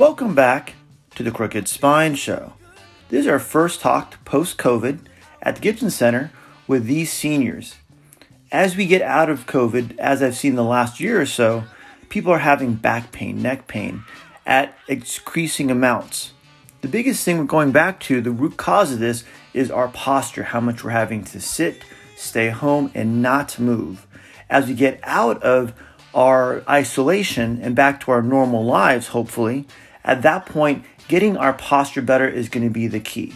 Welcome back to the Crooked Spine Show. This is our first talk post COVID at the Gibson Center with these seniors. As we get out of COVID, as I've seen the last year or so, people are having back pain, neck pain at increasing amounts. The biggest thing we're going back to, the root cause of this, is our posture, how much we're having to sit, stay home, and not move. As we get out of our isolation and back to our normal lives, hopefully, at that point, getting our posture better is going to be the key.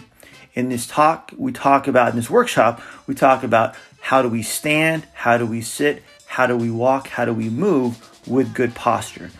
In this talk, we talk about, in this workshop, we talk about how do we stand, how do we sit, how do we walk, how do we move with good posture.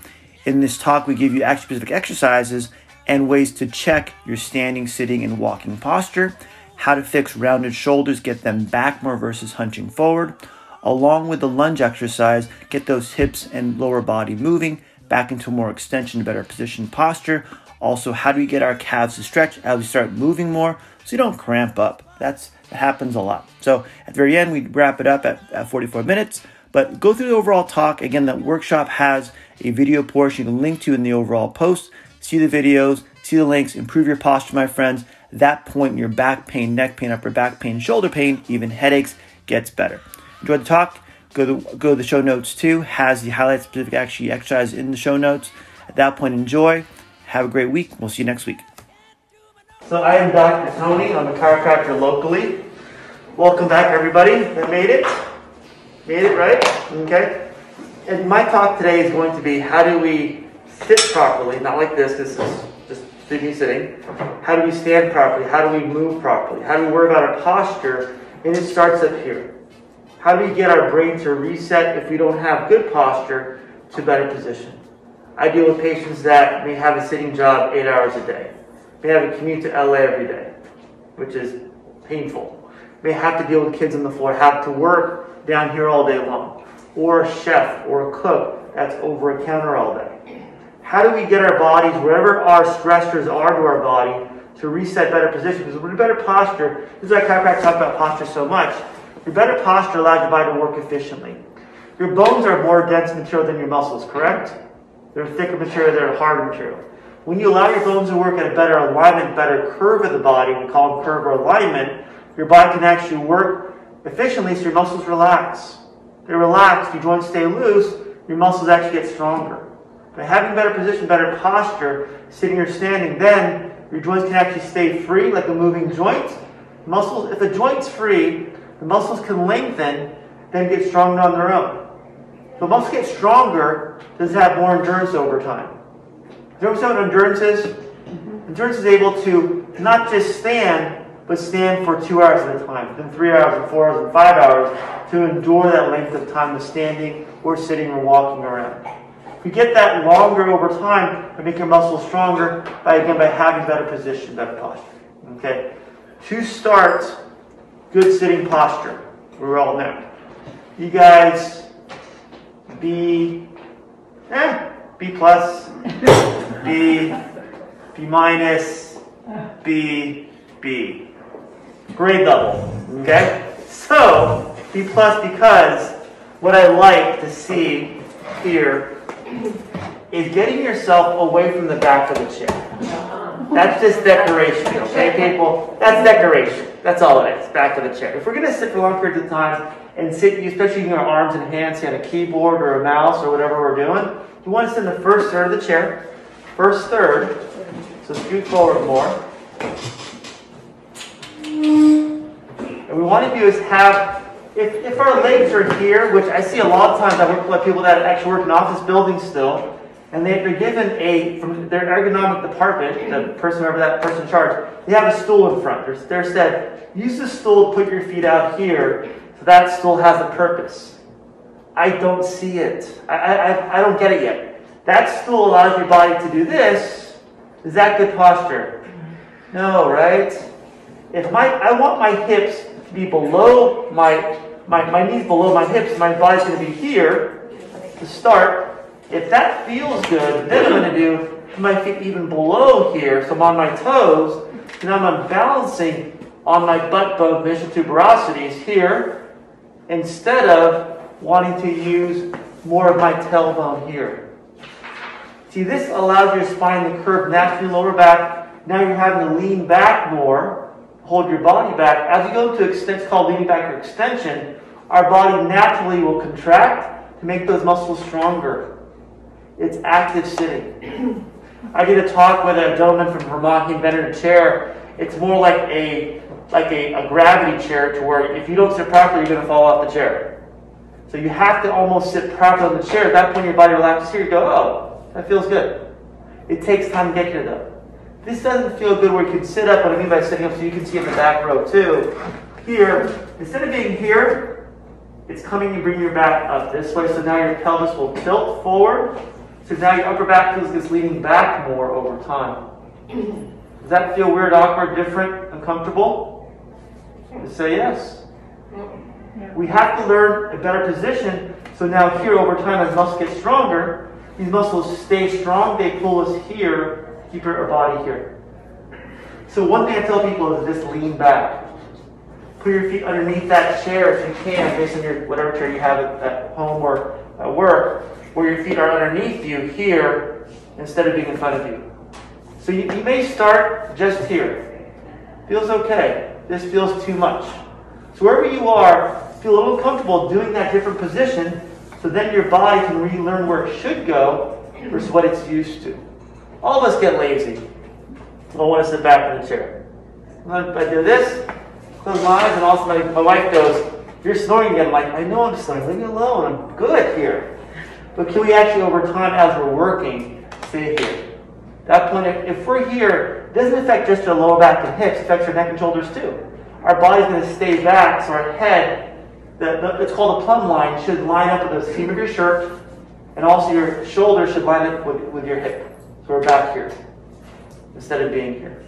In this talk, we give you specific exercises and ways to check your standing, sitting, and walking posture, how to fix rounded shoulders, get them back more versus hunching forward, along with the lunge exercise, get those hips and lower body moving back into a more extension, better position posture. Also, how do we get our calves to stretch as we start moving more so you don't cramp up? That's that happens a lot. So at the very end, we wrap it up at, at 44 minutes. But go through the overall talk. Again, that workshop has a video portion you can link to in the overall post. See the videos, see the links, improve your posture, my friends. That point, your back pain, neck pain, upper back pain, shoulder pain, even headaches gets better. Enjoy the talk. Go to go to the show notes too. Has the highlight specific actually exercise in the show notes. At that point, enjoy. Have a great week. We'll see you next week. So I am Dr. Tony. I'm a chiropractor locally. Welcome back, everybody that made it. Made it right? Okay. And my talk today is going to be how do we sit properly, not like this, this is just sitting sitting. How do we stand properly? How do we move properly? How do we worry about our posture? And it starts up here. How do we get our brain to reset if we don't have good posture to better position? I deal with patients that may have a sitting job eight hours a day, may have a commute to LA every day, which is painful, may have to deal with kids on the floor, have to work down here all day long, or a chef or a cook that's over a counter all day. How do we get our bodies, wherever our stressors are to our body, to reset better position? Because we're with better posture, this is why chiropractors talk about posture so much your better posture allows your body to work efficiently. Your bones are more dense material than your muscles, correct? They're thicker material, they're harder material. When you allow your bones to work at a better alignment, better curve of the body, we call them curve or alignment, your body can actually work efficiently so your muscles relax. They relax, your joints stay loose, your muscles actually get stronger. By having better position, better posture, sitting or standing, then your joints can actually stay free like a moving joint. Muscles, if the joint's free, the muscles can lengthen, then get stronger on their own. The muscles get stronger, does have more endurance over time. Do you know what endurance is? Endurance is able to not just stand, but stand for two hours at a time, then three hours, and four hours, and five hours to endure that length of time of standing or sitting or walking around. You get that longer over time, by making your muscles stronger, by again by having better position, better posture. Okay. To start, good sitting posture. We're all there. You guys, B, eh, B plus, B, B minus, B, B. Grade level, okay? So, B plus because what I like to see here is getting yourself away from the back of the chair. That's just decoration, okay, people? That's decoration. That's all it is, back of the chair. If we're going to sit for long periods of time and sit, especially using our arms and hands on a keyboard or a mouse or whatever we're doing, you want to sit in the first third of the chair, first third, so scoot forward more. And we want to do is have, if, if our legs are here, which I see a lot of times, I work with people that actually work in office buildings still, and they're given a, from their ergonomic department, the person, whoever that person in charge, they have a stool in front. They're, they're said, use the stool to put your feet out here, so that stool has a purpose. I don't see it. I, I, I don't get it yet. That stool allows your body to do this. Is that good posture? No, right? If my, I want my hips to be below my, my, my knees below my hips, my body's going to be here to start. If that feels good, then I'm going to do my feet even below here, so I'm on my toes, and I'm balancing on my butt bone ischial tuberosities here, instead of wanting to use more of my tailbone here. See, this allows your spine to curve naturally lower back. Now you're having to lean back more, hold your body back. As you go into extent, called leaning back or extension, our body naturally will contract to make those muscles stronger. It's active sitting. I did a talk with a gentleman from Vermont. He invented a chair. It's more like a like a, a gravity chair to where if you don't sit properly, you're going to fall off the chair. So you have to almost sit properly on the chair. At that point, your body relaxes here. You go, oh, that feels good. It takes time to get here, though. This doesn't feel good where you can sit up. What I mean by sitting up, so you can see in the back row too. Here, instead of being here, it's coming and bringing your back up this way. So now your pelvis will tilt forward. So now your upper back feels gets leaning back more over time. Does that feel weird, awkward, different, uncomfortable? Just say yes. We have to learn a better position. So now here, over time, as muscles get stronger, these muscles stay strong. They pull us here, keep our body here. So one thing I tell people is just lean back. Put your feet underneath that chair if you can, based on your whatever chair you have at, at home or at work, where your feet are underneath you here instead of being in front of you. So you, you may start just here. Feels okay. This feels too much. So wherever you are, feel a little comfortable doing that different position so then your body can relearn where it should go versus what it's used to. All of us get lazy. I want to sit back in the chair. I do this, close my eyes, and also my, my wife goes, You're snoring again. I'm like, I know I'm snoring. Leave me alone. I'm good here. But can we actually, over time, as we're working, stay here? That point, if we're here, doesn't affect just your lower back and hips, it affects your neck and shoulders too. Our body's going to stay back, so our head the, the, it's called a plumb line, should line up with the seam of your shirt, and also your shoulder should line up with, with your hip. So we're back here instead of being here.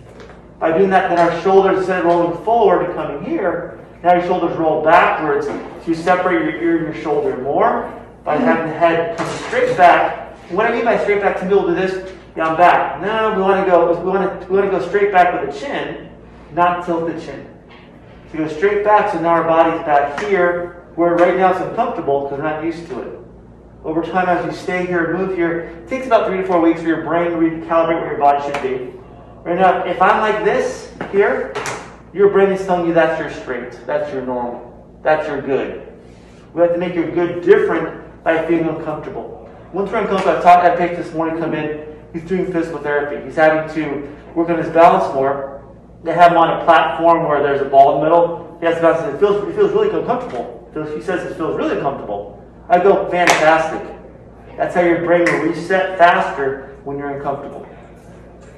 By doing that, then our shoulders, instead of rolling forward and coming here, now your shoulders roll backwards. So you separate your ear and your shoulder more by having the head come straight back. And what I mean by straight back, some people do this, yeah, I'm back. No, we want to go, we want to, we want to go straight back with the chin, not tilt the chin. So go straight back, so now our body's back here, where right now it's uncomfortable because we're not used to it. Over time, as you stay here and move here, it takes about three to four weeks for your brain to recalibrate where your body should be. Right now, if I'm like this here, your brain is telling you that's your straight, that's your normal, that's your good. We have to make your good different by feeling uncomfortable. One friend comes, I taught that patient this morning come in, he's doing physical therapy. He's having to work on his balance more they have him on a platform where there's a ball in the middle. He has to it feels, it feels really uncomfortable. He says it feels really uncomfortable. I go, fantastic. That's how your brain will reset faster when you're uncomfortable.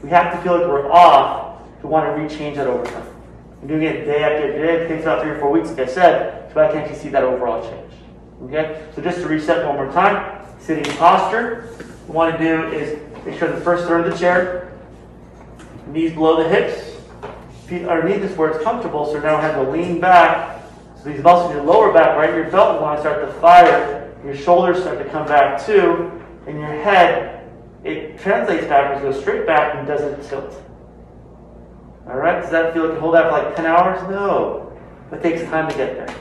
We have to feel like we're off to want to rechange that over time. I'm doing it day after day. It takes about three or four weeks, like I said, so I can actually see that overall change. Okay? So just to reset one more time, sitting posture. What we want to do is make sure the first third of the chair, knees below the hips, feet underneath us where it's comfortable, so now we have to lean back. So these muscles in your lower back, right your belt line start to fire, your shoulders start to come back too, and your head, it translates backwards, goes straight back and doesn't tilt. Alright, does that feel like you hold that for like 10 hours? No. It takes time to get there.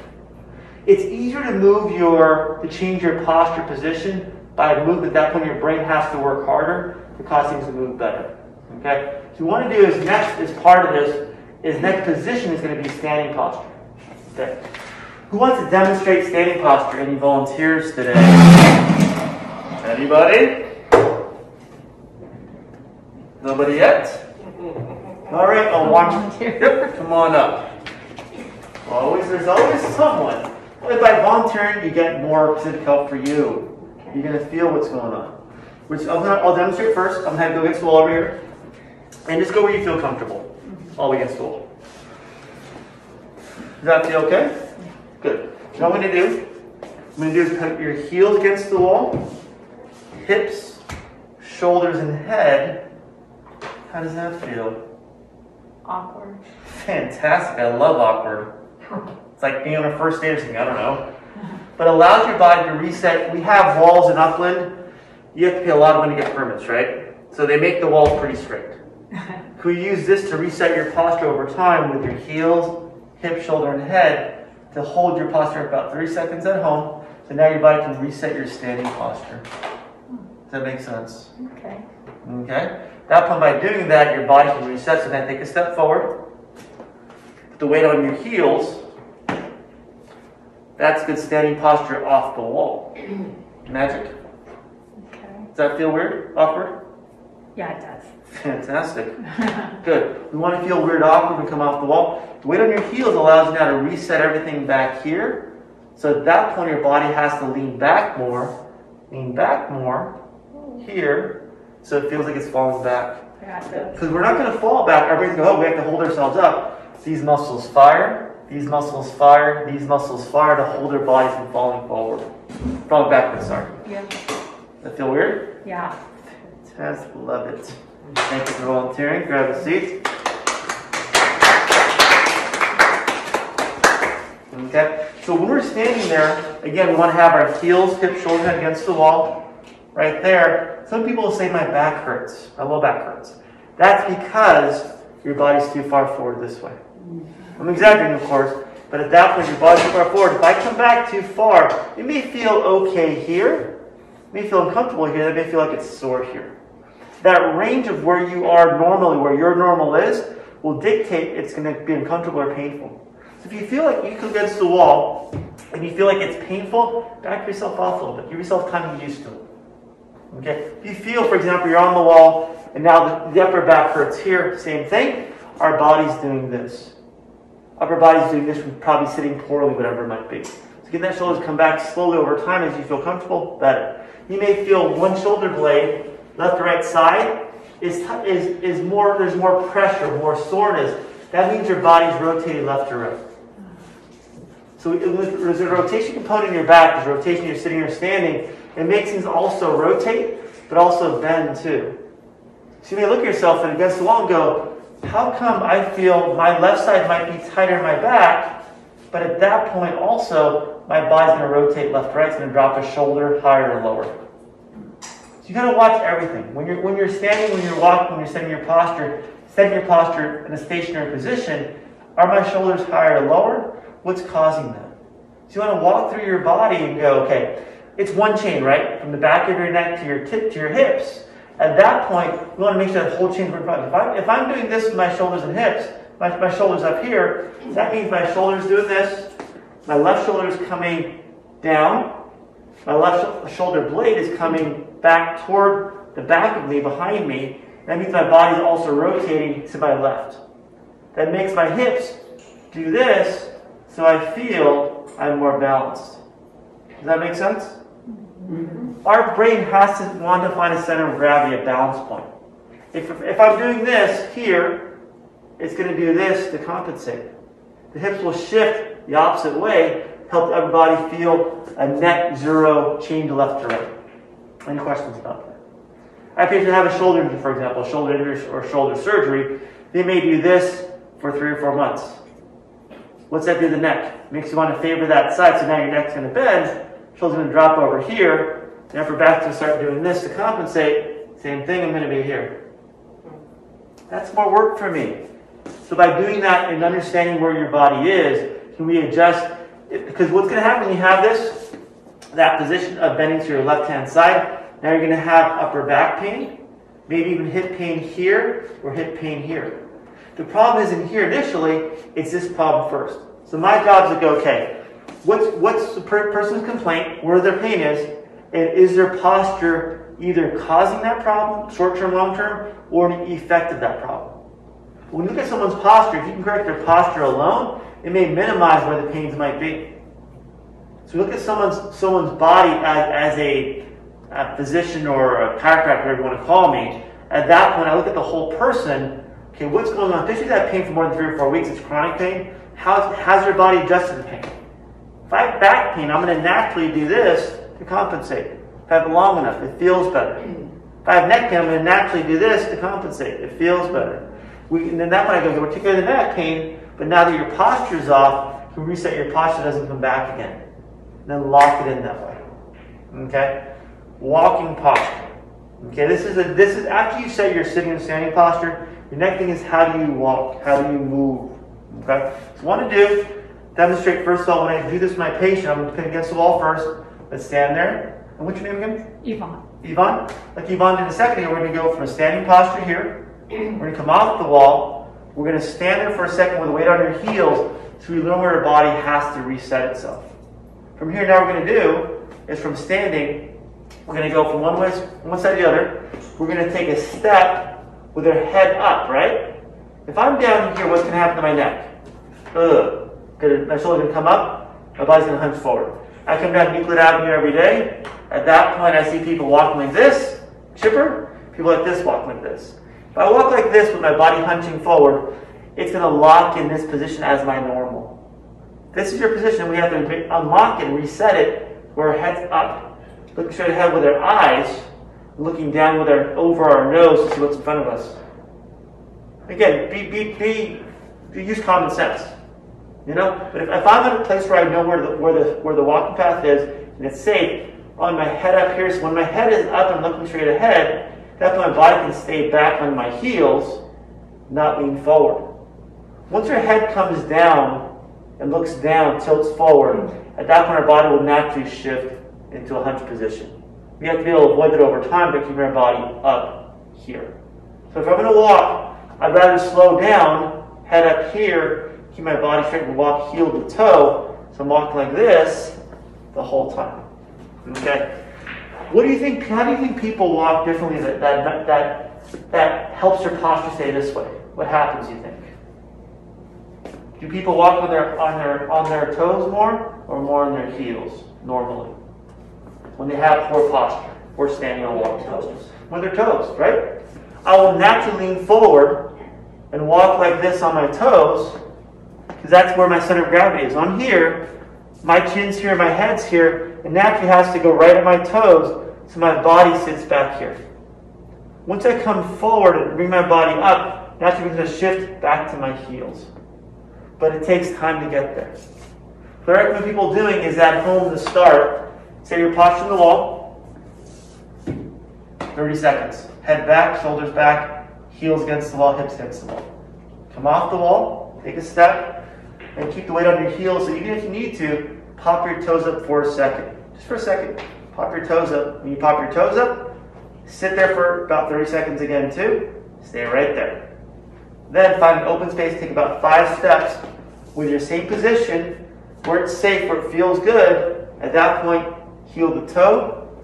It's easier to move your, to change your posture position by movement. At that point, your brain has to work harder to cause things to move better. Okay? So what you want to do is next, as part of this, is next position is going to be standing posture. Okay. Who wants to demonstrate standing posture? Any volunteers today? Anybody? Nobody yet? All right, I'll watch. Yep, come on up. Always, there's always someone. But by volunteering, you get more specific help for you. You're going to feel what's going on. Which I'll, I'll demonstrate first. I'm going to go get school over here. And just go where you feel comfortable all against the wall. Does that feel okay? Good. what I'm going to do, I'm going to do is put your heels against the wall, hips, shoulders, and head. How does that feel? Awkward. Fantastic. I love awkward. It's like being on a first date or something. I don't know. But allows your body to reset. We have walls in Upland. You have to pay a lot of money to get permits, right? So they make the walls pretty straight. Can we use this to reset your posture over time with your heels, hip, shoulder, and head to hold your posture about 30 seconds at home. So now your body can reset your standing posture. Does that make sense? Okay. Okay? That point, by doing that, your body can reset. So now take a step forward. Put the weight on your heels. That's good standing posture off the wall. Magic. Okay. Does that feel weird? Awkward? Yeah, it does. Fantastic. Good. We want to feel weird, awkward, we come off the wall. The weight on your heels allows you now to reset everything back here. So at that point, your body has to lean back more, lean back more here, so it feels like it's falling back. I got this. Because we're not going to fall back. Everybody's going, oh, we have to hold ourselves up. These muscles fire, these muscles fire, these muscles fire to hold their bodies from falling forward. Falling backwards, sorry. Yeah. That feel weird? Yeah. Fantastic. Love it. Thank you for volunteering. Grab a seat. Okay. So when we're standing there, again, we want to have our heels, hip, shoulder head against the wall. Right there. Some people will say my back hurts. My low back hurts. That's because your body's too far forward this way. I'm exaggerating, of course, but at that point, your body's too far forward. If I come back too far, it may feel okay here. It may feel uncomfortable here. It may feel like it's sore here that range of where you are normally, where your normal is, will dictate it's going to be uncomfortable or painful. So if you feel like you come against the wall and you feel like it's painful, back yourself off a little bit. Give yourself time to get used to it. Okay? If you feel, for example, you're on the wall and now the, the upper back hurts here, same thing. Our body's doing this. Upper body's doing this, from probably sitting poorly, whatever it might be. So get that shoulders come back slowly over time as you feel comfortable, better. You may feel one shoulder blade left to right side is, is, is more, there's more pressure, more soreness. That means your body's rotating left to right. So there's a rotation component in your back, there's rotation you're sitting or standing. It makes things also rotate, but also bend too. So you may look at yourself and against the wall and go, how come I feel my left side might be tighter in my back, but at that point also my body's going to rotate left right, it's going to drop a shoulder higher or lower. So you got to watch everything. When you're when you're standing, when you're walking, when you're setting your posture, setting your posture in a stationary position. Are my shoulders higher or lower? What's causing that? So you want to walk through your body and go, okay, it's one chain, right? From the back of your neck to your tip to your hips. At that point, we want to make sure that whole chain in front. If, I, if I'm doing this with my shoulders and hips, my, my shoulders up here, that means my shoulders doing this, my left shoulder is coming down, my left sh- shoulder blade is coming back toward the back of me, behind me. That means my body is also rotating to my left. That makes my hips do this, so I feel I'm more balanced. Does that make sense? Our brain has to want to find a center of gravity, a balance point. If, if I'm doing this here, it's going to do this to compensate. The hips will shift the opposite way, help everybody feel a net zero change left to right. Any questions about that? I have patients have a shoulder injury, for example, shoulder injury or shoulder surgery. They may do this for three or four months. What's that do to the neck? Makes you want to favor that side, so now your neck's going to bend, to drop over here, upper back's going to start doing this to compensate. Same thing, I'm going to be here. That's more work for me. So by doing that and understanding where your body is, can we adjust? Because what's going to happen when you have this, that position of bending to your left hand side, now you're going to have upper back pain, maybe even hip pain here or hip pain here. The problem isn't here initially, it's this problem first. So my job is to go, okay, what's, what's the per- person's complaint, where their pain is, and is their posture either causing that problem, short term, long term, or an effect of that problem? When you look at someone's posture, if you can correct their posture alone, it may minimize where the pains might be. So we look at someone's someone's body as, as a, a physician or a chiropractor, whatever you want to call me. At that point, I look at the whole person. Okay, what's going on? Especially that pain for more than three or four weeks, it's chronic pain. How's, how's your body adjusted to the pain? If I have back pain, I'm going to naturally do this to compensate. If I have it long enough, it feels better. If I have neck pain, I'm going to naturally do this to compensate. It feels better. We, and then that when I go, we're taking the neck pain, but now that your posture's off, you can reset your posture doesn't come back again. And then lock it in that way. Okay? Walking posture. Okay, this is a this is after you set your sitting and standing posture, your next thing is how do you walk? How do you move? Okay? So what to do, demonstrate first of all when I do this with my patient, I'm gonna pin against the wall first. Let's stand there. And what's your name again? Yvonne. Yvonne? Like Yvonne did a second ago, we're going to go from a standing posture here. We're going to come off the wall. We're going to stand there for a second with the weight on your heels so we learn where your body has to reset itself. From here, now, what we're going to do is from standing, we're going to go from one way, one side to the other. We're going to take a step with our head up, right? If I'm down here, what's going to happen to my neck? Ugh. Gonna, my shoulder's going to come up. My body's going to hunch forward. I come down Euclid Avenue every day. At that point, I see people walking like this, chipper. People like this walk like this. If I walk like this with my body hunching forward, it's going to lock in this position as my normal. This is your position. We have to unlock it and reset it where our head's up, looking straight ahead with our eyes, looking down with our over our nose to see what's in front of us. Again, be, be, be use common sense. You know, but if, if I'm in a place where I know where the, where the where the walking path is and it's safe, on my head up here, so when my head is up and looking straight ahead, that's when my body can stay back on my heels, not lean forward. Once your head comes down and looks down, tilts forward, at that point our body will naturally shift into a hunch position. We have to be able to avoid it over time by keeping our body up here. So if I'm going to walk, I'd rather slow down, head up here, keep my body straight and walk heel to toe. So I'm walking like this the whole time. Okay? What do you think? How do you think people walk differently that, that, that, that helps their posture stay this way? What happens, you think? Do people walk on their, on, their, on their toes more or more on their heels normally? When they have poor posture or standing on walking toes? On their toes, right? I will naturally lean forward and walk like this on my toes because that's where my center of gravity is. On here, my chin's here, my head's here, and naturally has to go right at my toes, so my body sits back here. Once I come forward and bring my body up, naturally going to shift back to my heels. But it takes time to get there. What I recommend people doing is at home to start, say you're posturing the wall, 30 seconds. Head back, shoulders back, heels against the wall, hips against the wall. Come off the wall, take a step, and keep the weight on your heels. So even if you need to, pop your toes up for a second. Just for a second. Pop your toes up. When you pop your toes up, sit there for about 30 seconds again too. Stay right there. Then find an open space, take about five steps with your same position where it's safe, where it feels good. At that point, heel the toe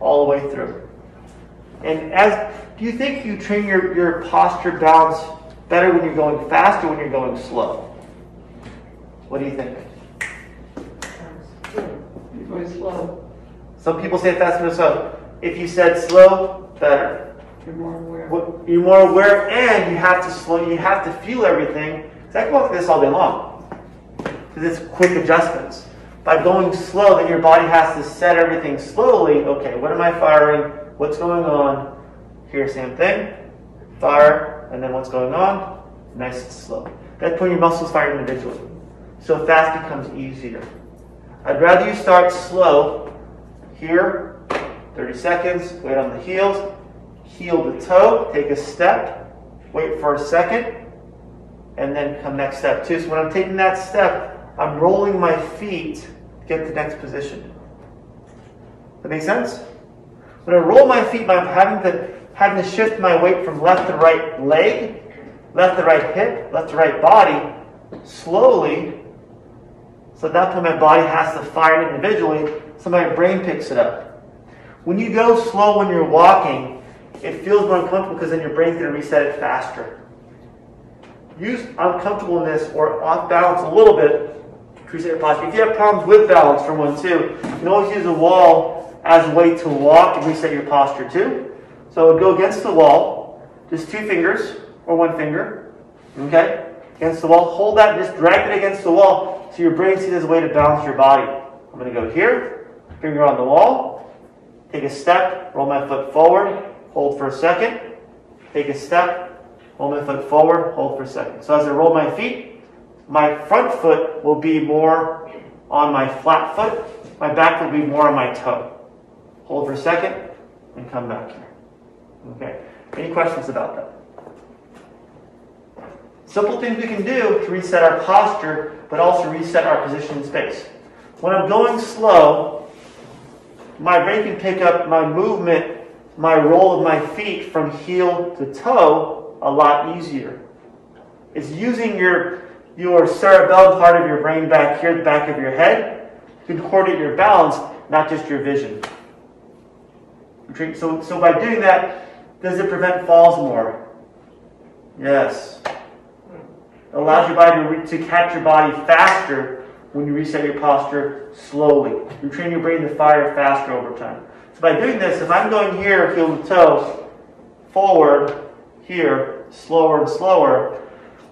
all the way through. And as do you think you train your, your posture balance better when you're going fast or when you're going slow? What do you think? Going slow. Some people say fast and slow. If you said slow, better. You're more aware. What- You're more aware, and you have to slow. You have to feel everything. Because I can walk this all day long. Because it's quick adjustments. By going slow, then your body has to set everything slowly. Okay, what am I firing? What's going on? Here, same thing. Fire, and then what's going on? Nice and slow. That's when your muscles fire individually so fast becomes easier. I'd rather you start slow here, 30 seconds, wait on the heels, heel to toe, take a step, wait for a second, and then come next step too. So when I'm taking that step, I'm rolling my feet to get to the next position. That make sense? When I roll my feet, I'm having to having to shift my weight from left to right leg, left to right hip, left to right body, slowly so at that point, my body has to fire it individually, so my brain picks it up. When you go slow when you're walking, it feels more uncomfortable because then your brain's going to reset it faster. Use uncomfortableness or off balance a little bit to reset your posture. If you have problems with balance, for one too, you can always use a wall as a way to walk and reset your posture too. So it would go against the wall, just two fingers or one finger, okay, against the wall. Hold that, just drag it against the wall so your brain sees as a way to balance your body. I'm going to go here, finger on the wall, take a step, roll my foot forward, hold for a second, take a step, roll my foot forward, hold for a second. So as I roll my feet, my front foot will be more on my flat foot, my back will be more on my toe. Hold for a second and come back here. Okay. Any questions about that? Simple things we can do to reset our posture, but also reset our position in space. When I'm going slow, my brain can pick up my movement, my roll of my feet from heel to toe a lot easier. It's using your your cerebellum part of your brain back here, the back of your head, to coordinate your balance, not just your vision. So, so by doing that, does it prevent falls more? Yes. Allows your body to, to catch your body faster when you reset your posture slowly. You train your brain to fire faster over time. So by doing this, if I'm going here, heel to toe, forward, here, slower and slower,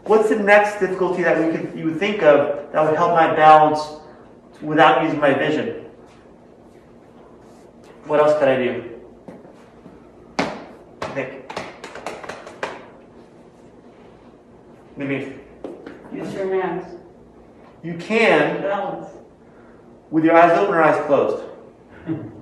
what's the next difficulty that we could you would think of that would help my balance without using my vision? What else could I do? Nick. Maybe Use your hands. you can Balance. with your eyes open or eyes closed.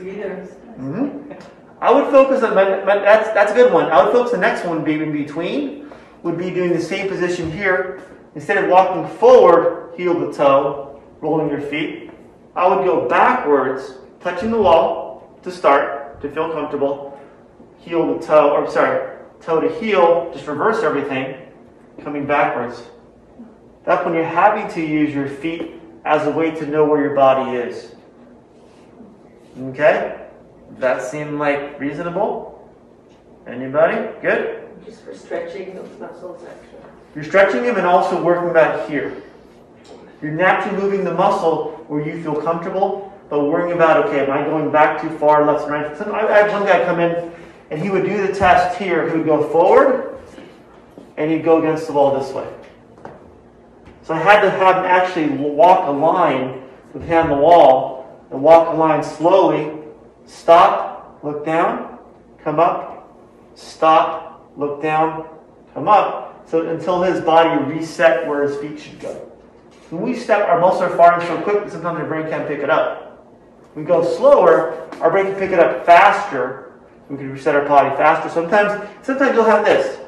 Either. hmm I would focus on my, my, that's that's a good one. I would focus the next one being in between would be doing the same position here. Instead of walking forward, heel to toe, rolling your feet, I would go backwards, touching the wall to start to feel comfortable. Heel to toe, or sorry, toe to heel, just reverse everything, coming backwards. That's when you're having to use your feet as a way to know where your body is. Okay? That seem like reasonable? Anybody? Good? Just for stretching those muscles actually. You're stretching them and also working back here. You're naturally moving the muscle where you feel comfortable, but worrying about, okay, am I going back too far, left and right? I had one guy come in and he would do the test here. He would go forward and he'd go against the wall this way. So I had to have him actually walk a line with him on the wall and walk a line slowly, stop, look down, come up, stop, look down, come up, so until his body reset where his feet should go. When we step, our muscles are firing so quick that sometimes our brain can't pick it up. we go slower, our brain can pick it up faster. We can reset our body faster. Sometimes, sometimes you'll have this.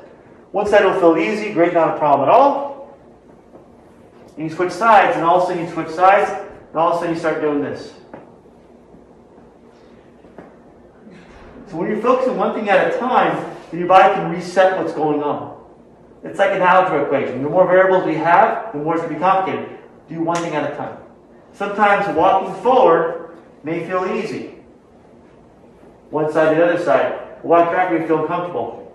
One side will feel easy, great, not a problem at all. And you switch sides, and all of a sudden you switch sides, and all of a sudden you start doing this. So when you're focusing one thing at a time, your body can reset what's going on. It's like an algebra equation. The more variables we have, the more it's going to be complicated. Do one thing at a time. Sometimes walking forward may feel easy. One side to the other side. Walk back, we feel comfortable.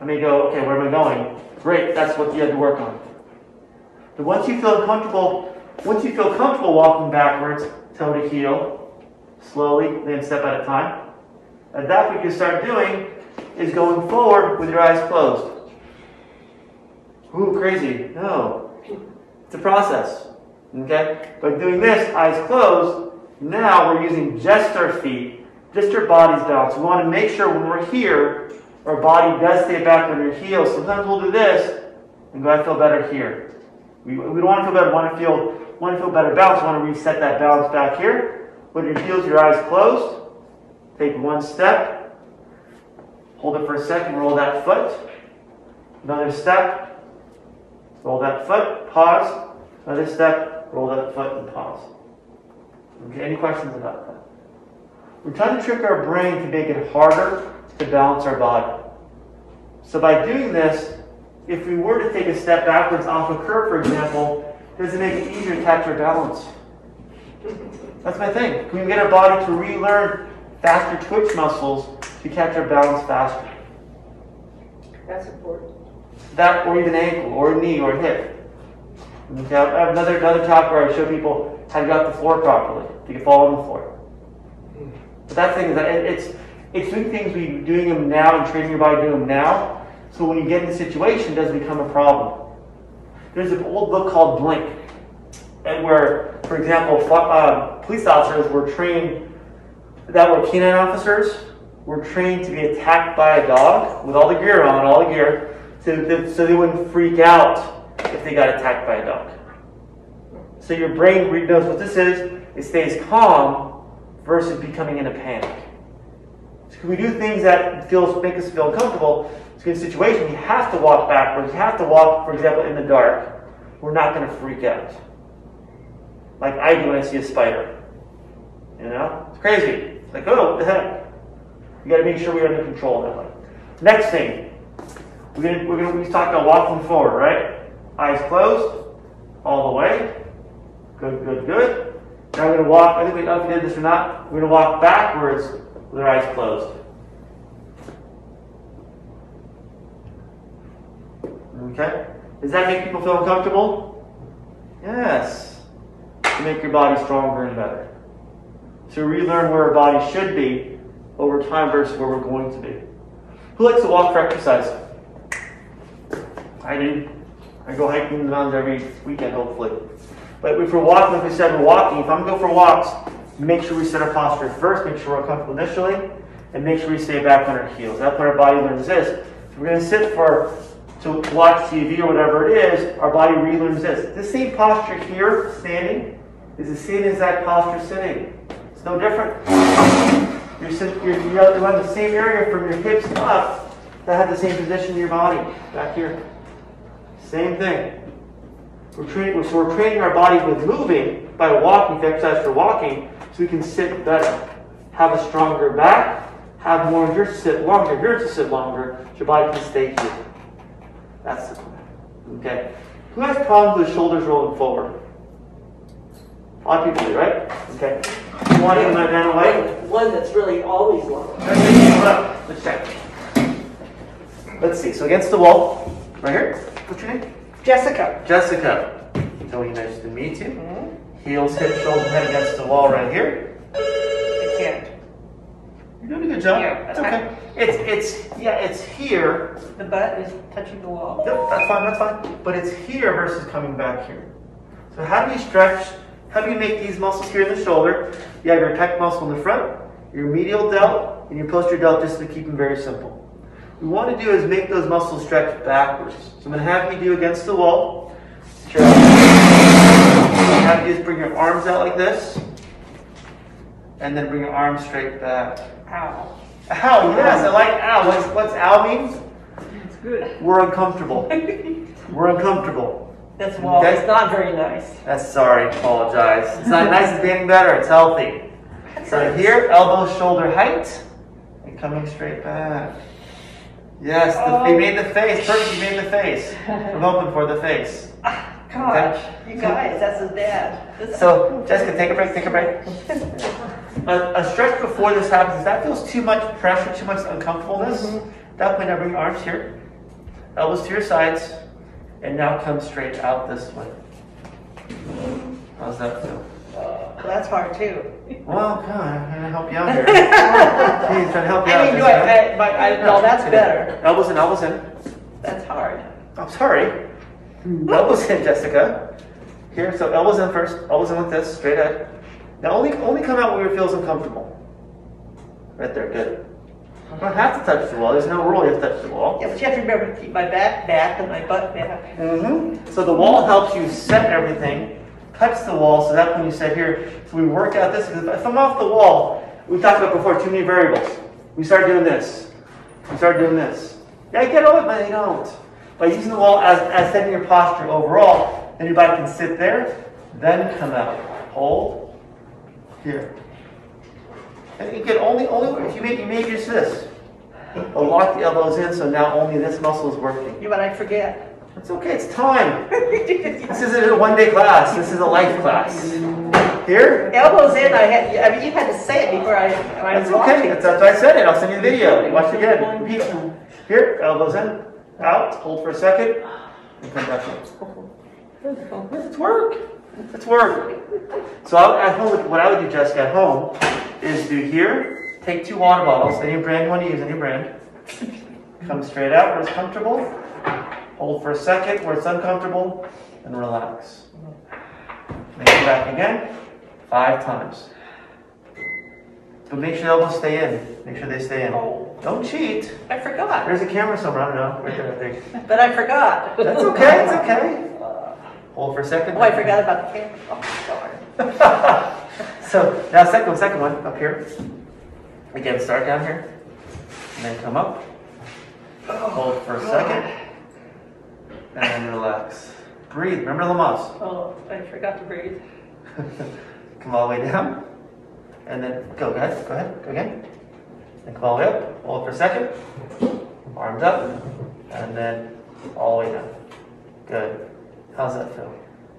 I may go, okay, where am I going? Great, that's what you have to work on. But once you feel comfortable, once you feel comfortable walking backwards, toe to heel, slowly, then step at a time, and that point you start doing is going forward with your eyes closed. Ooh, crazy. No. It's a process. Okay? But doing this, eyes closed, now we're using just our feet, just our body's balance. We want to make sure when we're here, our body does stay back on your heels. Sometimes we'll do this and go, I feel better here. We, we don't want to feel better, want to feel want to feel better balance. Want to reset that balance back here. Put your heels, your eyes closed. Take one step. Hold it for a second, roll that foot. Another step. Roll that foot, pause. Another step, roll that foot and pause. Okay, any questions about that? We're trying to trick our brain to make it harder to balance our body. So by doing this, if we were to take a step backwards off a curve, for example, does it make it easier to catch our balance? That's my thing. Can we get our body to relearn faster twitch muscles to catch our balance faster? That's important. That or even ankle or knee or hip. Okay, I have another another talk where I show people how to get off the floor properly. You can fall on the floor. Hmm. But that thing is that it, it's it's doing things we doing them now and training your body to do them now. So when you get in the situation, it doesn't become a problem. There's an old book called Blink, and where, for example, uh, police officers were trained that were canine officers were trained to be attacked by a dog with all the gear on, all the gear, so, so they wouldn't freak out if they got attacked by a dog. So your brain knows what this is. It stays calm versus becoming in a panic. Can we do things that feels make us feel uncomfortable? It's a situation. We have to walk backwards. We have to walk, for example, in the dark. We're not going to freak out. Like I do when I see a spider. You know, it's crazy. It's like, oh, what the heck? You got to make sure we're under control that way. Next thing, we're gonna we're gonna we talked about walking forward, right? Eyes closed, all the way. Good, good, good. Now we're gonna walk. I think we know if we did this or not. We're gonna walk backwards with our eyes closed. Okay. Does that make people feel uncomfortable? Yes. To make your body stronger and better. To relearn where our body should be over time versus where we're going to be. Who likes to walk for exercise? I do. I go hiking in the mountains every weekend, hopefully. But if we're walking, like we said, we're walking. If I'm going for walks, make sure we set our posture first, make sure we're comfortable initially, and make sure we stay back on our heels. That's when our body learns this. If we're going to sit for to watch TV or whatever it is, our body relearns this. The same posture here, standing, is the same exact posture sitting. It's no different. You're, sit, you're, you have the same area from your hips up that have the same position in your body, back here. Same thing. We're training, so we're training our body with moving by walking, if exercise for walking, so we can sit better. Have a stronger back, have more endurance to sit longer, endurance to sit longer, so your body can stay here. That's the plan. Okay. Who has problems with shoulders rolling forward? A lot of people do, right? Okay. You want to get down away? One that's really always long. Let's check. Let's see. So against the wall, right here. What's your name? Jessica. Jessica. Tony, nice to meet you. Heels, hip, shoulder, head against the wall right here. I can't. You're doing a good job. Yeah, it's okay. It's it's yeah, it's here. The butt is touching the wall. Yep, that's fine, that's fine. But it's here versus coming back here. So how do you stretch? How do you make these muscles here in the shoulder? You have your pec muscle in the front, your medial delt, and your posterior delt, just to keep them very simple. What we want to do is make those muscles stretch backwards. So I'm going to have you do against the wall. Stretch. I'm have you do is bring your arms out like this, and then bring your arms straight back. Ow. Ow, yes, I like ow. What's, what's ow mean? It's good. We're uncomfortable. We're uncomfortable. That's wall Okay. is not very nice. That's sorry, apologize. It's not nice, it's getting better, it's healthy. So here, elbow shoulder height, and coming straight back. Yes, the, you oh. made the face, perfect, you made the face. I'm hoping for the face. Gosh, you guys, that's his dad. This- So, Jessica, take a break, take a break. A, a stretch before this happens, if that feels too much pressure, too much uncomfortableness, mm-hmm. that point I bring your arms here, elbows to your sides, and now come straight out this way. How's that feel? That's hard too. Well, God, I'm trying to help you out here. Please, trying to help you out. I mean, do Jessica. I, I, but I, no, that's better. Elbows in, elbows in. That's hard. I'm sorry. Elbows in, Jessica. Here, so elbows in first. Elbows in like this, straight ahead. Now only only come out where it feels uncomfortable. Right there, good. You don't have to touch the wall. There's no rule you have to touch the wall. Yeah, but you have to remember to keep my back back and my butt back. Mm-hmm. So the wall helps you set everything, touch the wall, so that when you sit here, so we work out this. Because if I'm off the wall, we talked about before, too many variables. We start doing this. We start doing this. Yeah, I get all it, but you don't. By using the wall as, as setting your posture overall, then your body can sit there, then come out. Hold. Here. And you can only, only if you make, you make just this. But lock the elbows in, so now only this muscle is working. You, but I forget. It's okay, it's time. This isn't a one day class, this is a life class. Here? Elbows in, I had, I mean, you had to say it before I, I That's okay, that's, that's why I said it. I'll send you the video. Watch it again. Repeat. Here, elbows in, out, hold for a second, and come back in. It's work. It's work. So I- at home, what I would do, Jessica, at home, is do here, take two water bottles, any brand you want to use, any brand. Come straight out where it's comfortable. Hold for a second where it's uncomfortable, and relax. Make it back again, five times. But make sure the elbows stay in. Make sure they stay in. Oh. Don't cheat. I forgot, There's a camera somewhere. I don't know. Right there, I think. but I forgot. That's okay. It's okay. Hold for a second. Oh, I forgot about the camera. Oh, sorry. so now second, second one up here. Again, start down here, and then come up. Oh, Hold for a second, and then relax. Breathe. Remember Lamaze. Oh, I forgot to breathe. Come all the way down. And then go, go ahead, go ahead, go again. And come all the way up, hold for a second. Arms up, and then all the way down. Good. How's that feel?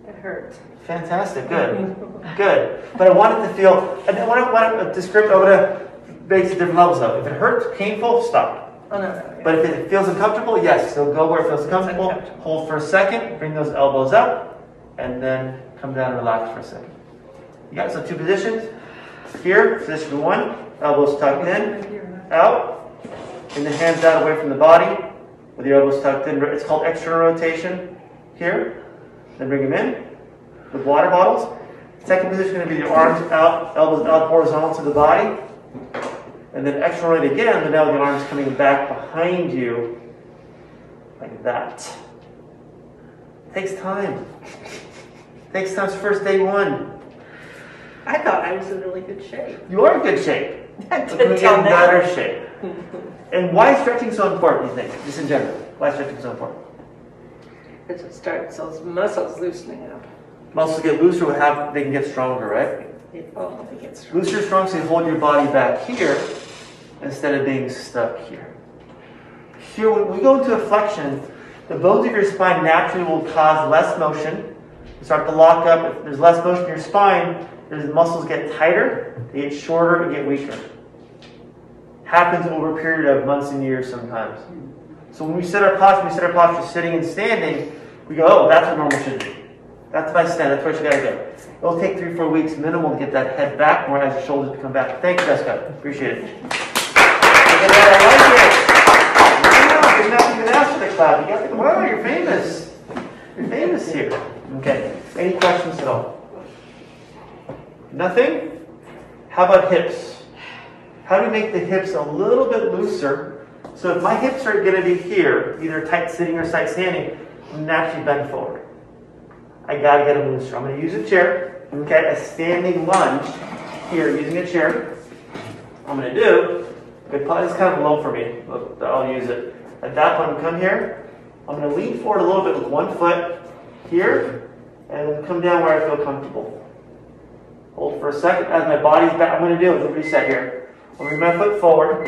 It hurts. Fantastic, good, good. But I want it to feel, and I want to, want to describe, I'm gonna base it different levels of. If it hurts, painful, stop. Oh, no, no. But if it feels uncomfortable, yes, so go where it feels comfortable. uncomfortable. Hold for a second, bring those elbows up, and then come down and relax for a second. You got so two positions. Here, position one, elbows tucked in, out, and the hands out away from the body with your elbows tucked in. It's called external rotation here. Then bring them in with water bottles. Second position is going to be your arms out, elbows out horizontal to the body. And then external rotate again, but now the arms coming back behind you like that. Takes time. Takes time. It's first day one. I thought I was in really good shape. You are in good shape. But can we Until in now. better shape? And why is stretching so important, you think? Just in general. Why is stretching so important? Because it starts those muscles loosening up. Muscles get looser, what happens? They can get stronger, right? It, oh, it gets strong. Looser, strong, so you hold your body back here instead of being stuck here. Here, when we go into a flexion, the bones of your spine naturally will cause less motion. You start to lock up. If there's less motion in your spine, the muscles get tighter, they get shorter, and get weaker. Happens over a period of months and years sometimes. So when we set our posture, we set our posture sitting and standing, we go, oh, that's what normal should be. That's my stand, that's where you gotta go. It'll take three, four weeks minimum to get that head back, more as your shoulders to come back. Thank you, Jessica. Appreciate it. Wow, you're famous. You're famous here. Okay. Any questions at all? Nothing? How about hips? How do we make the hips a little bit looser? So if my hips are going to be here, either tight sitting or tight standing, I'm naturally bend forward. I got to get them looser. I'm going to use a chair. Okay, a standing lunge here using a chair. I'm going to do, it probably is kind of low for me, I'll use it. At that point, come here. I'm going to lean forward a little bit with one foot here, and come down where I feel comfortable. Hold for a second as my body's back. I'm going to do it. Reset here. I'll bring my foot forward.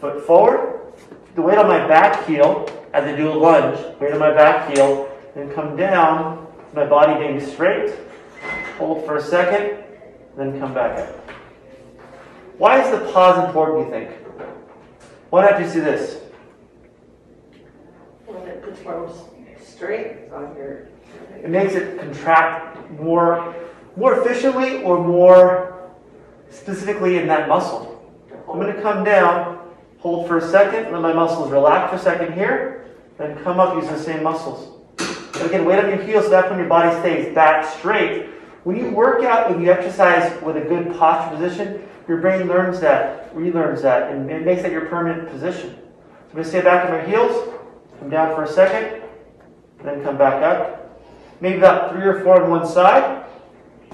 Foot forward. The weight on my back heel as I do a lunge. Weight on my back heel. Then come down. My body being straight. Hold for a second. Then come back up. Why is the pause important, you think? Why not just do this? When it puts straight on your. It makes it contract more, more efficiently or more specifically in that muscle. I'm going to come down, hold for a second, let my muscles relax for a second here, then come up using the same muscles. Again, weight on your heels so that's when your body stays back straight. When you work out, when you exercise with a good posture position, your brain learns that, relearns that, and it makes that your permanent position. So I'm going to stay back on my heels, come down for a second, then come back up. Maybe about three or four on one side.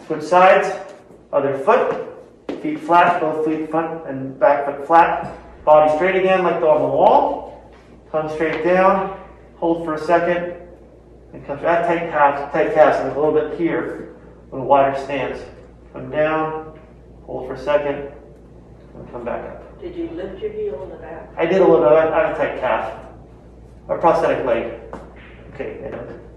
Switch sides, other foot, feet flat, both feet front and back foot flat. Body straight again like on the wall. Come straight down, hold for a second, and come straight. Tight calves, tight calves, and a little bit here, a little wider stance. Come down, hold for a second, and come back up. Did you lift your heel in the back? I did a little bit. I have a tight calf, a prosthetic leg. Okay, I don't.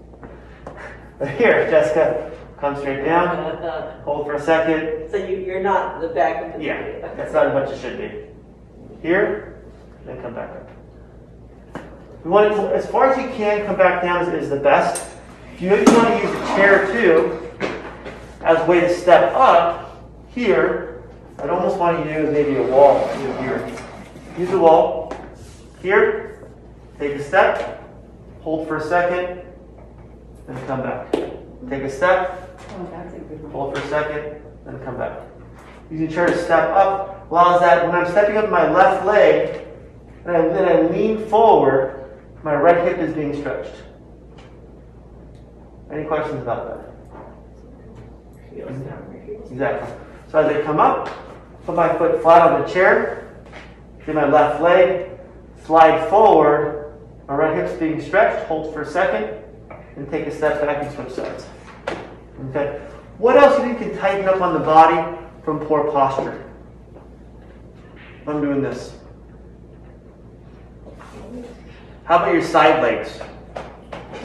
Here, Jessica, come straight down, hold for a second. So you, you're not the back of the. Yeah, that's not as much as should be. Here, then come back up. We want it as far as you can. Come back down is, is the best. If you maybe want to use a chair too, as a way to step up here, I'd almost want you to use maybe a wall here. Use a wall here. Take a step. Hold for a second. Then come back. Take a step. Hold for a second, then come back. Using chair to step up allows that when I'm stepping up my left leg, and I, then I lean forward, my right hip is being stretched. Any questions about that? Exactly. So as I come up, put my foot flat on the chair, get my left leg, slide forward, my right hip's being stretched, hold for a second, and take a step back and switch sides. Okay. What else do you can tighten up on the body from poor posture? I'm doing this. How about your side legs?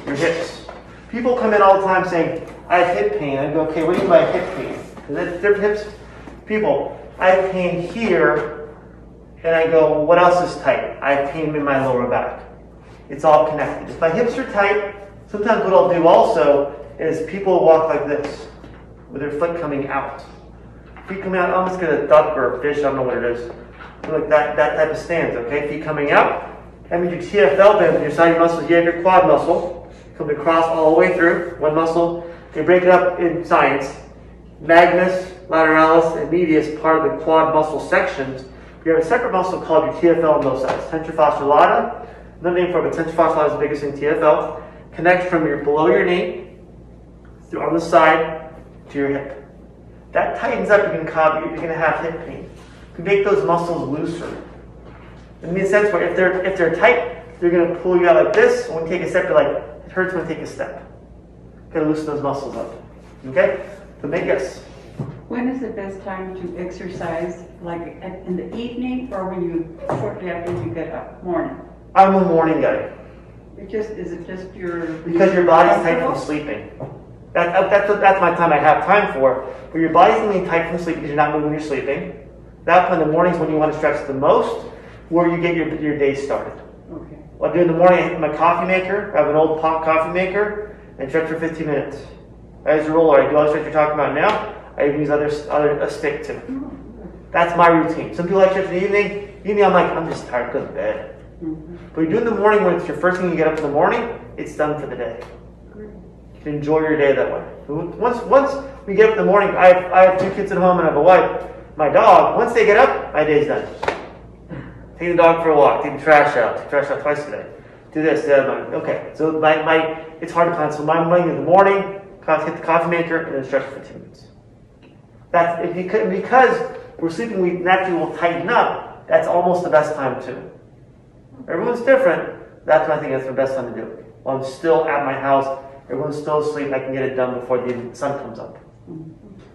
Your hips. People come in all the time saying, I have hip pain. I go, okay, what do you mean by hip pain? Is it different hips? People, I have pain here, and I go, what else is tight? I have pain in my lower back. It's all connected. If my hips are tight, sometimes what I'll do also is people walk like this, with their foot coming out. Feet coming out, almost get a duck or a fish, I don't know what it is. Like that, that type of stance, okay? Feet coming out. That means your TFL band, your side muscles, you have your quad muscle, coming across all the way through, one muscle. They break it up in science. Magnus, lateralis, and medius, part of the quad muscle sections. You have a separate muscle called your TFL on both sides. Tensor fasciae lata, another name for it, but tensor fasciae lata is the biggest in TFL. Connect from your below your knee, through on the side, to your hip. That tightens up, you can gonna, you're gonna have hip pain. You make those muscles looser. It makes sense where if they're if they're tight, they're gonna pull you out like this. When you take a step, you're like, it hurts when you take a step. You gotta loosen those muscles up. Okay? So make yes. When is the best time to exercise? Like in the evening or when you, shortly after you get up, morning? I'm a morning guy. It just, is it just your? Because your body's tight from sleeping. That, that, that's, that's my time I have time for. But your body's gonna be tight from sleep because you're not moving when you're sleeping. That point in the mornings when you want to stretch the most, where you get your, your day started. Okay. What I do in the morning, I my coffee maker. I have an old pot coffee maker and stretch for 15 minutes. As a roller, I do all the stretch you're talking about now. I even use other, other a stick too. Oh, that's my routine. Some people like stretch in the evening. Evening, I'm like, I'm just tired, go to bed. But you do it in the morning when it's your first thing you get up in the morning, it's done for the day. You can enjoy your day that way. Once, once we get up in the morning, I have, I have two kids at home and I have a wife. My dog, once they get up, my day's done. Take the dog for a walk, take the trash out, take the trash out twice a day. Do this, other one. Okay, so my, my it's hard to plan. So my morning in the morning, hit the coffee maker, and then stretch for 15 minutes. That's if you could, because we're sleeping, we naturally will tighten up. That's almost the best time too. Everyone's different. That's when I think that's the best time to do it. While I'm still at my house, everyone's still asleep, I can get it done before the sun comes up.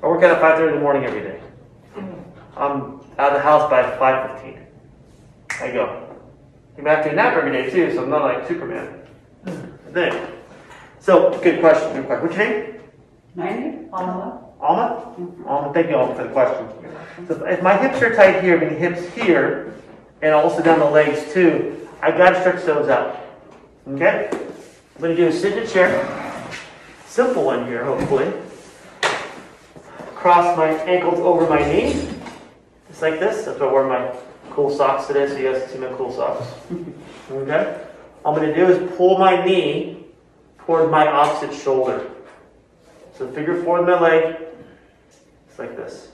I work out at 5:30 in the morning every day. I'm out of the house by 5:15. I go. You might have to nap every day too, so I'm not like Superman. I think. So, good question. Good question. What's your name? My name? Alma. Alma? Mm-hmm. Alma, thank you, Alma, for the question. So if my hips are tight here, the hips here, and also down the legs too, I gotta stretch those out. Okay? I'm gonna do a sit in a chair. Simple one here, hopefully. Cross my ankles over my knee, just like this. That's why I wore my cool socks today, so you guys can see my cool socks. Okay? All I'm gonna do is pull my knee toward my opposite shoulder. So figure four in my leg, it's like this.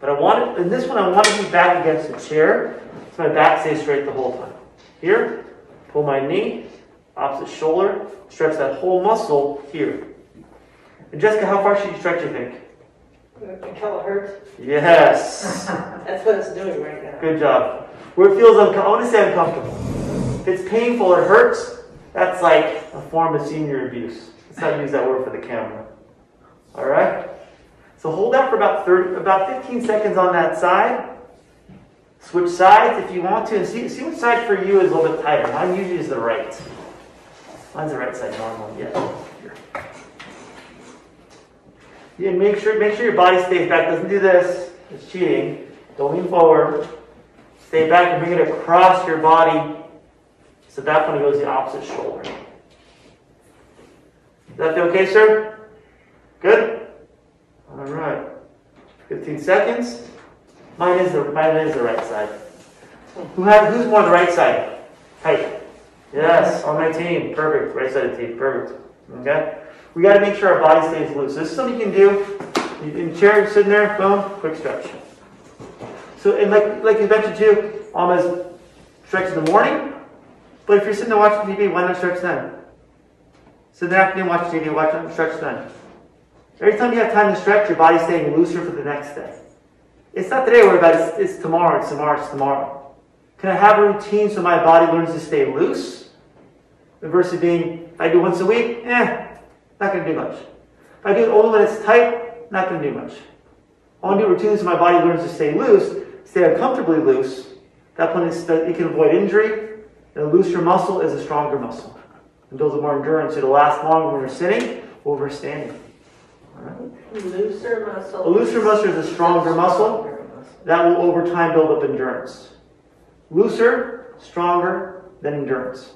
But I want it, in this one, I want to be back against the chair, so my back stays straight the whole time. Here, pull my knee, opposite shoulder, stretch that whole muscle here. And Jessica, how far should you stretch, you think? Until it hurts. Yes. That's what it's doing right now. Good job. Where it feels uncomfortable, I want to say uncomfortable. If it's painful or hurts, that's like a form of senior abuse. Let's not use that word for the camera. All right? So hold that for about 30, about 15 seconds on that side. Switch sides if you want to, and see, see which side for you is a little bit tighter. Mine usually is the right. Mine's the right side normally. Yeah. Here. Yeah, make sure make sure your body stays back. Doesn't do this. It's cheating. Don't lean forward. Stay back and bring it across your body. So that one goes the opposite shoulder. Is that okay, sir? Good? All right. 15 seconds. Mine is the mine is the right side. Who has who's more on the right side? Tight. Yes, on my team. Perfect. Right side of the team. Perfect. Okay? We gotta make sure our body stays loose. This is something you can do. You in chair, sitting there, boom, quick stretch. So and like like you mentioned too, um, almost stretch in the morning. But if you're sitting there watching TV, why not stretch then? Sit in the afternoon, watch TV, watch stretch then. Every time you have time to stretch, your body's staying looser for the next day. It's not today we're about it's, it's tomorrow, it's tomorrow, it's tomorrow. Can I have a routine so my body learns to stay loose? Versus being, if I do once a week, eh, not gonna do much. If I do it only when it's tight, not going to do much. I want to do routines so my body learns to stay loose, stay uncomfortably loose. That point, is that it can avoid injury. And a looser muscle is a stronger muscle. It builds more endurance. It'll last longer when we're sitting over standing. Looser muscle. A looser muscle is a stronger muscle that will over time build up endurance. Looser, stronger than endurance.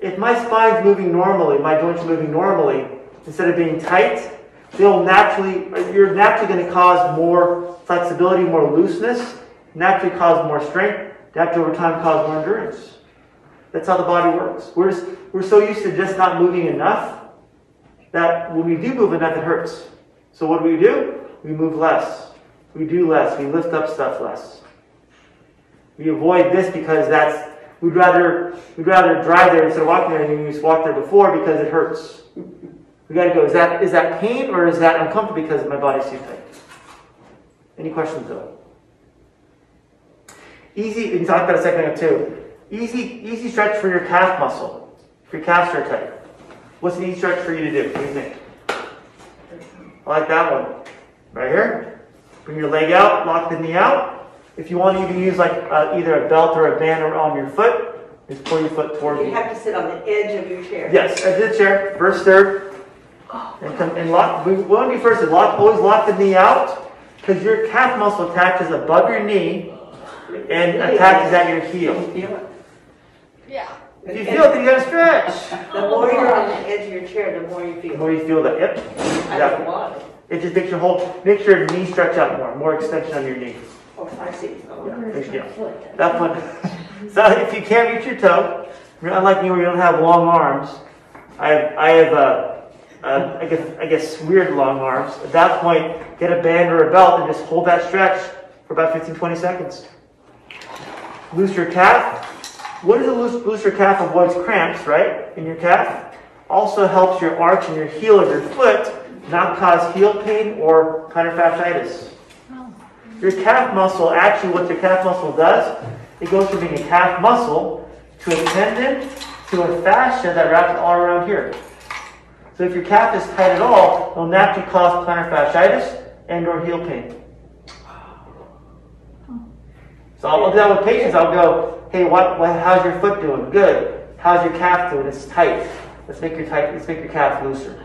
If my spine's moving normally, my joints are moving normally, instead of being tight, they'll naturally, you're naturally going to cause more flexibility, more looseness, naturally cause more strength, naturally over time cause more endurance. That's how the body works. We're, just, we're so used to just not moving enough that when we do move enough, it hurts. So what do we do? We move less. We do less. We lift up stuff less. We avoid this because that's we'd rather we'd rather drive there instead of walking there and we just walked there before because it hurts. We gotta go, is that is that pain or is that uncomfortable because my body's too tight? Any questions though? Easy, we can talk about a second or two. Easy, easy stretch for your calf muscle. If your calves are tight. What's an easy stretch for you to do? What do you think? I like that one. Right here. Bring your leg out, lock the knee out. If you want to even use like uh, either a belt or a band on your foot, just pull your foot towards You you. have to sit on the edge of your chair. Yes, edge of the chair, first third. And come and lock. We want to do first is lock. Always lock the knee out because your calf muscle attaches above your knee and attaches at your heel. Feel it. If you feel it, then you gotta stretch. The more you're on the edge of your chair, the more you The feel. more you feel that, yep. I Yeah. don't want it. It just makes your whole, make sure your knee stretch out more, more extension on your knee. Oh, I see. Oh. Yeah, makes- yeah. That one. So if you can't reach your toe, you're unlike me where you don't have long arms. I have, I have, uh, uh, I guess, I guess weird long arms. At that point, get a band or a belt and just hold that stretch for about 15, 20 seconds. Loose your calf. What is a loose, looser calf avoids cramps, right? In your calf. Also helps your arch and your heel of your foot not cause heel pain or plantar fasciitis. Your calf muscle, actually what your calf muscle does, it goes from being a calf muscle to a tendon to a fascia that wraps all around here. So if your calf is tight at all, it'll naturally cause plantar fasciitis and or heel pain. So I'll do that with patients. I'll go, hey, what, what, how's your foot doing? Good. How's your calf doing? It's tight. Let's make your tight. Let's make your calf looser.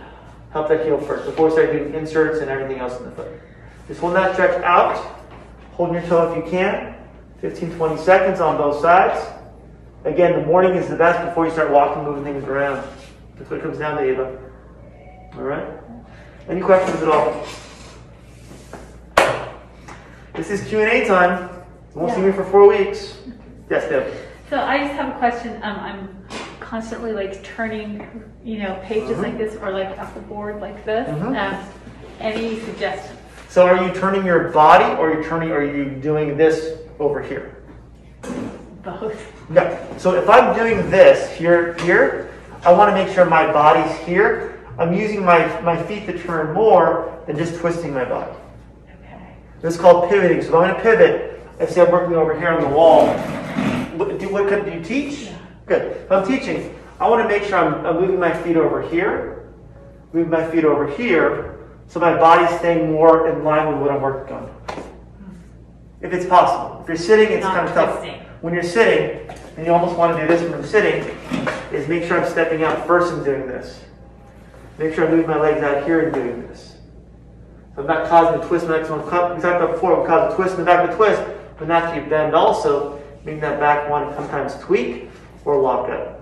Help that heel first before we start doing inserts and everything else in the foot. Just hold that stretch out. Holding your toe if you can. 15, 20 seconds on both sides. Again, the morning is the best before you start walking, moving things around. That's what it comes down to, Eva. All right? Any questions at all? This is Q&A time. You won't see me for four weeks. Yes, Deb. So I just have a question. Um, I'm constantly like turning, you know, pages like this or like off the board like this. Mhm. Um, any suggestions? So are you turning your body or are you turning are you doing this over here? Both. Yeah. So if I'm doing this here, here, I want to make sure my body's here. I'm using my, my feet to turn more than just twisting my body. Okay. This is called pivoting. So if I'm going to pivot, let's say I'm working over here on the wall. What, do, what could do you teach? Good. If I'm teaching, I want to make sure I'm, I'm moving my feet over here, moving my feet over here, so my body's staying more in line with what I'm working on. Hmm. If it's possible. If you're sitting, it's Not kind of tough. twisting. When you're sitting, and you almost want to do this when I'm sitting, is make sure I'm stepping out first and doing this. Make sure I move my legs out here and doing this. So I'm not causing a twist in the next one. About before, we cause a twist in the back of the twist, but not to bend also, making that back one sometimes tweak or lock up.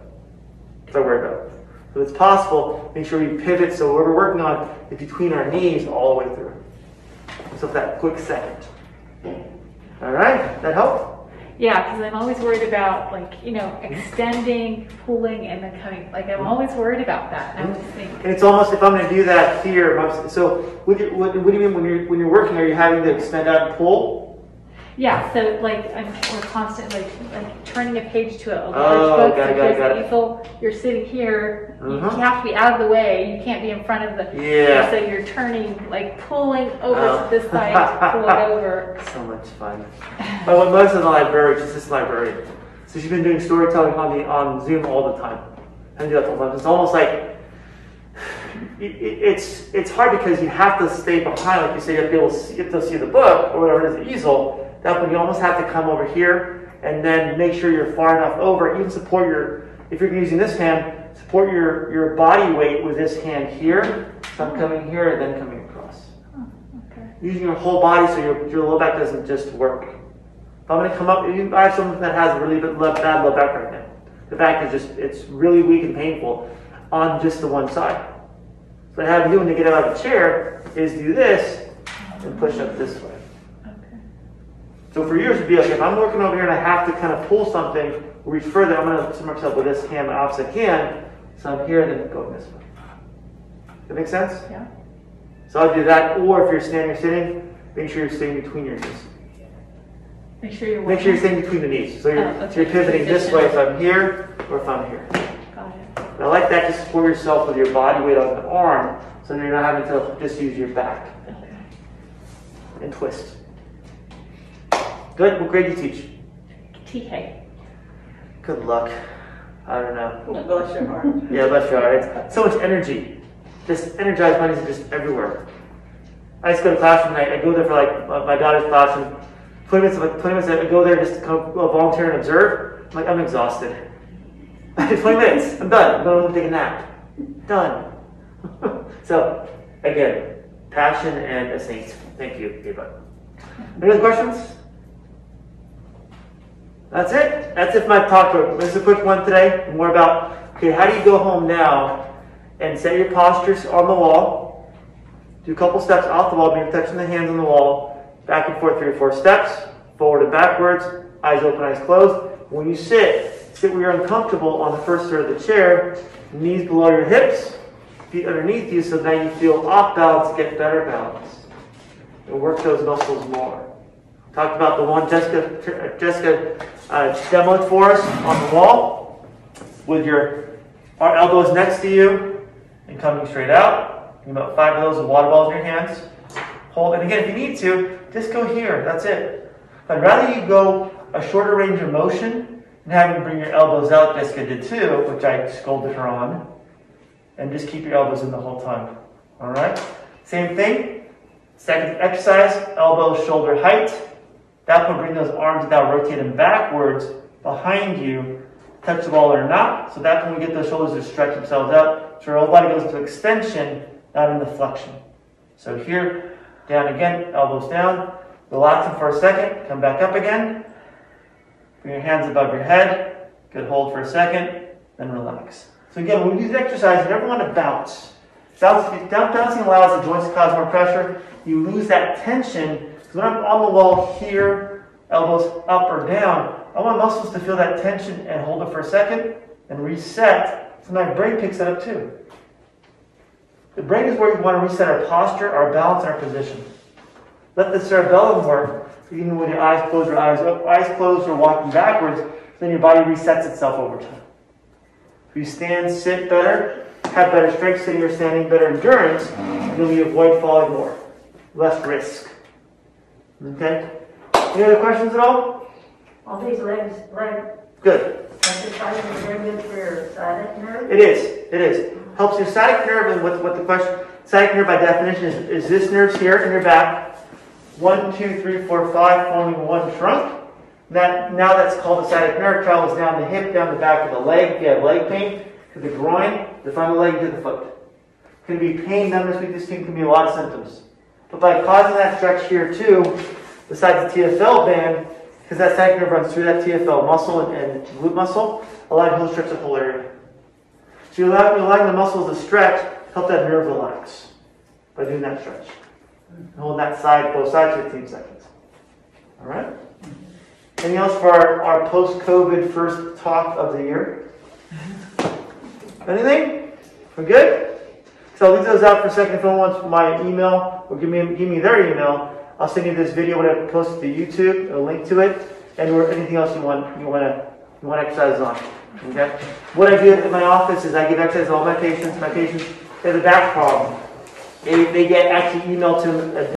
So worry about. So it's possible, make sure we pivot so what we're working on is between our knees all the way through. So that quick second. All right, that help? Yeah, because I'm always worried about like, you know, hmm? extending, pulling, and then coming. Like I'm always worried about that. And I hmm? just think, And it's almost if I'm going to do that here. So what, what, what do you mean when you're when you're working? Are you having to extend out and pull? Yeah. So like I'm, we're constantly like, like turning a page to a large Oh, book. got it, got it, got it. easel. You're sitting here. You Uh-huh. have to be out of the way. You can't be in front of the. Yeah. So you're turning, like pulling over Oh. to this side to pull it over. So much fun. I went most of the library, just this librarian. So she's been doing storytelling on the on Zoom all the time. And do that all the time. It's almost like it, it- it's it's hard because you have to stay behind, like you say, you have to be able to see, you have to see the book or whatever it is, the easel. That one you almost have to come over here and then make sure you're far enough over. Even support your, if you're using this hand, support your your body weight with this hand here. So I'm coming here and then coming across. Oh, okay. Using your whole body so your your low back doesn't just work. If I'm gonna come up, you- I have someone that has really bad bad low back right now. The back is just it's really weak and painful on just the one side. So what I have you when you get out of the chair is do this and push up this way. So for years it'd be like if I'm working over here and I have to kind of pull something, reach further, I'm gonna put myself with this hand, my opposite hand. So I'm here, and then go this way. Does that make sense? Yeah. So I'll do that, or if you're standing or sitting, make sure you're staying between your knees. Make sure you're. Make sure you're staying between the knees. So you're, Oh, okay. so you're pivoting this way if I'm here or if I'm here. Got it. But I like that to support yourself with your body weight on the arm so you're not having to just use your back Okay. and twist. Good. What grade do you teach? TK. Good luck. I don't know. Bless your heart. Yeah, bless your heart. It's so much energy. Just energized minds are just everywhere. I just go to classroom and I, I go there for like my, my daughter's class and 20 minutes, like 20 minutes, I go there just to come uh, volunteer and observe. I'm like, I'm exhausted. 20 minutes, I'm done. I'm going to take a nap. Done. so, again, passion and a saint. Thank you, Eva. Any other questions? That's it. That's it for my talk. This is a quick one today. More about okay, how do you go home now and set your postures on the wall? Do a couple steps off the wall, being touching the hands on the wall, back and forth three or four steps, forward and backwards, eyes open, eyes closed. When you sit, sit where you're uncomfortable on the first third of the chair, knees below your hips, feet underneath you, so now you feel off balance, get better balance, and work those muscles more. Talked about the one Jessica Jessica uh, demoed for us on the wall with your our elbows next to you and coming straight out. And about five of those water balls in your hands. Hold, and again, if you need to, just go here. That's it. But I'd rather you go a shorter range of motion and have you bring your elbows out. Jessica did too, which I scolded her on, and just keep your elbows in the whole time. All right. Same thing. Second exercise: elbow shoulder height. That will bring those arms now rotate them backwards behind you, touch the wall or not. So that's when we get those shoulders to stretch themselves out. So our whole body goes into extension, not into flexion. So here, down again, elbows down. Relax them for a second. Come back up again. Bring your hands above your head. Good hold for a second. Then relax. So again, when we do this exercise, you never want to bounce. Bounce- Bouncing allows the joints to cause more pressure. You lose that tension because when I'm on the wall here, elbows up or down, I want muscles to feel that tension and hold it for a second and reset. So my brain picks that up too. The brain is where we want to reset our posture, our balance, and our position. Let the cerebellum work, even with your eyes closed or eyes eyes closed or walking backwards, then your body resets itself over time. If you stand, sit better, have better strength sitting or standing, better endurance, then you avoid falling more. Less risk. Okay? Any other questions at all? All these legs, leg Good. exercises are very good for your sciatic nerve. It is. It is. Helps your sciatic nerve, and what, what the question, sciatic nerve by definition is, is this nerve here in your back. One, two, three, four, five, forming one trunk. That, now that's called the sciatic nerve, travels down the hip, down the back of the leg, if you have leg pain, to the groin, the front of the leg, to the foot. Can be pain, numbness, weakness, can be a lot of symptoms. But by causing that stretch here too, besides the TFL band, because that nerve runs through that TFL muscle and, and glute muscle, allowing he'll stretch the whole area. So you're allowing, you're allowing the muscles to stretch, help that nerve relax by doing that stretch. And hold that side, both sides, 15 seconds. All right? Anything else for our, our post-COVID first talk of the year? Mm-hmm. Anything? We're good? So I'll leave those out for a second. If anyone wants my email or give me give me their email, I'll send you this video when I post it to YouTube, a link to it, and or anything else you want you want to you want exercises on. Okay. What I do in my office is I give exercises to all my patients. My patients they have a back problem. They, they get actually emailed to them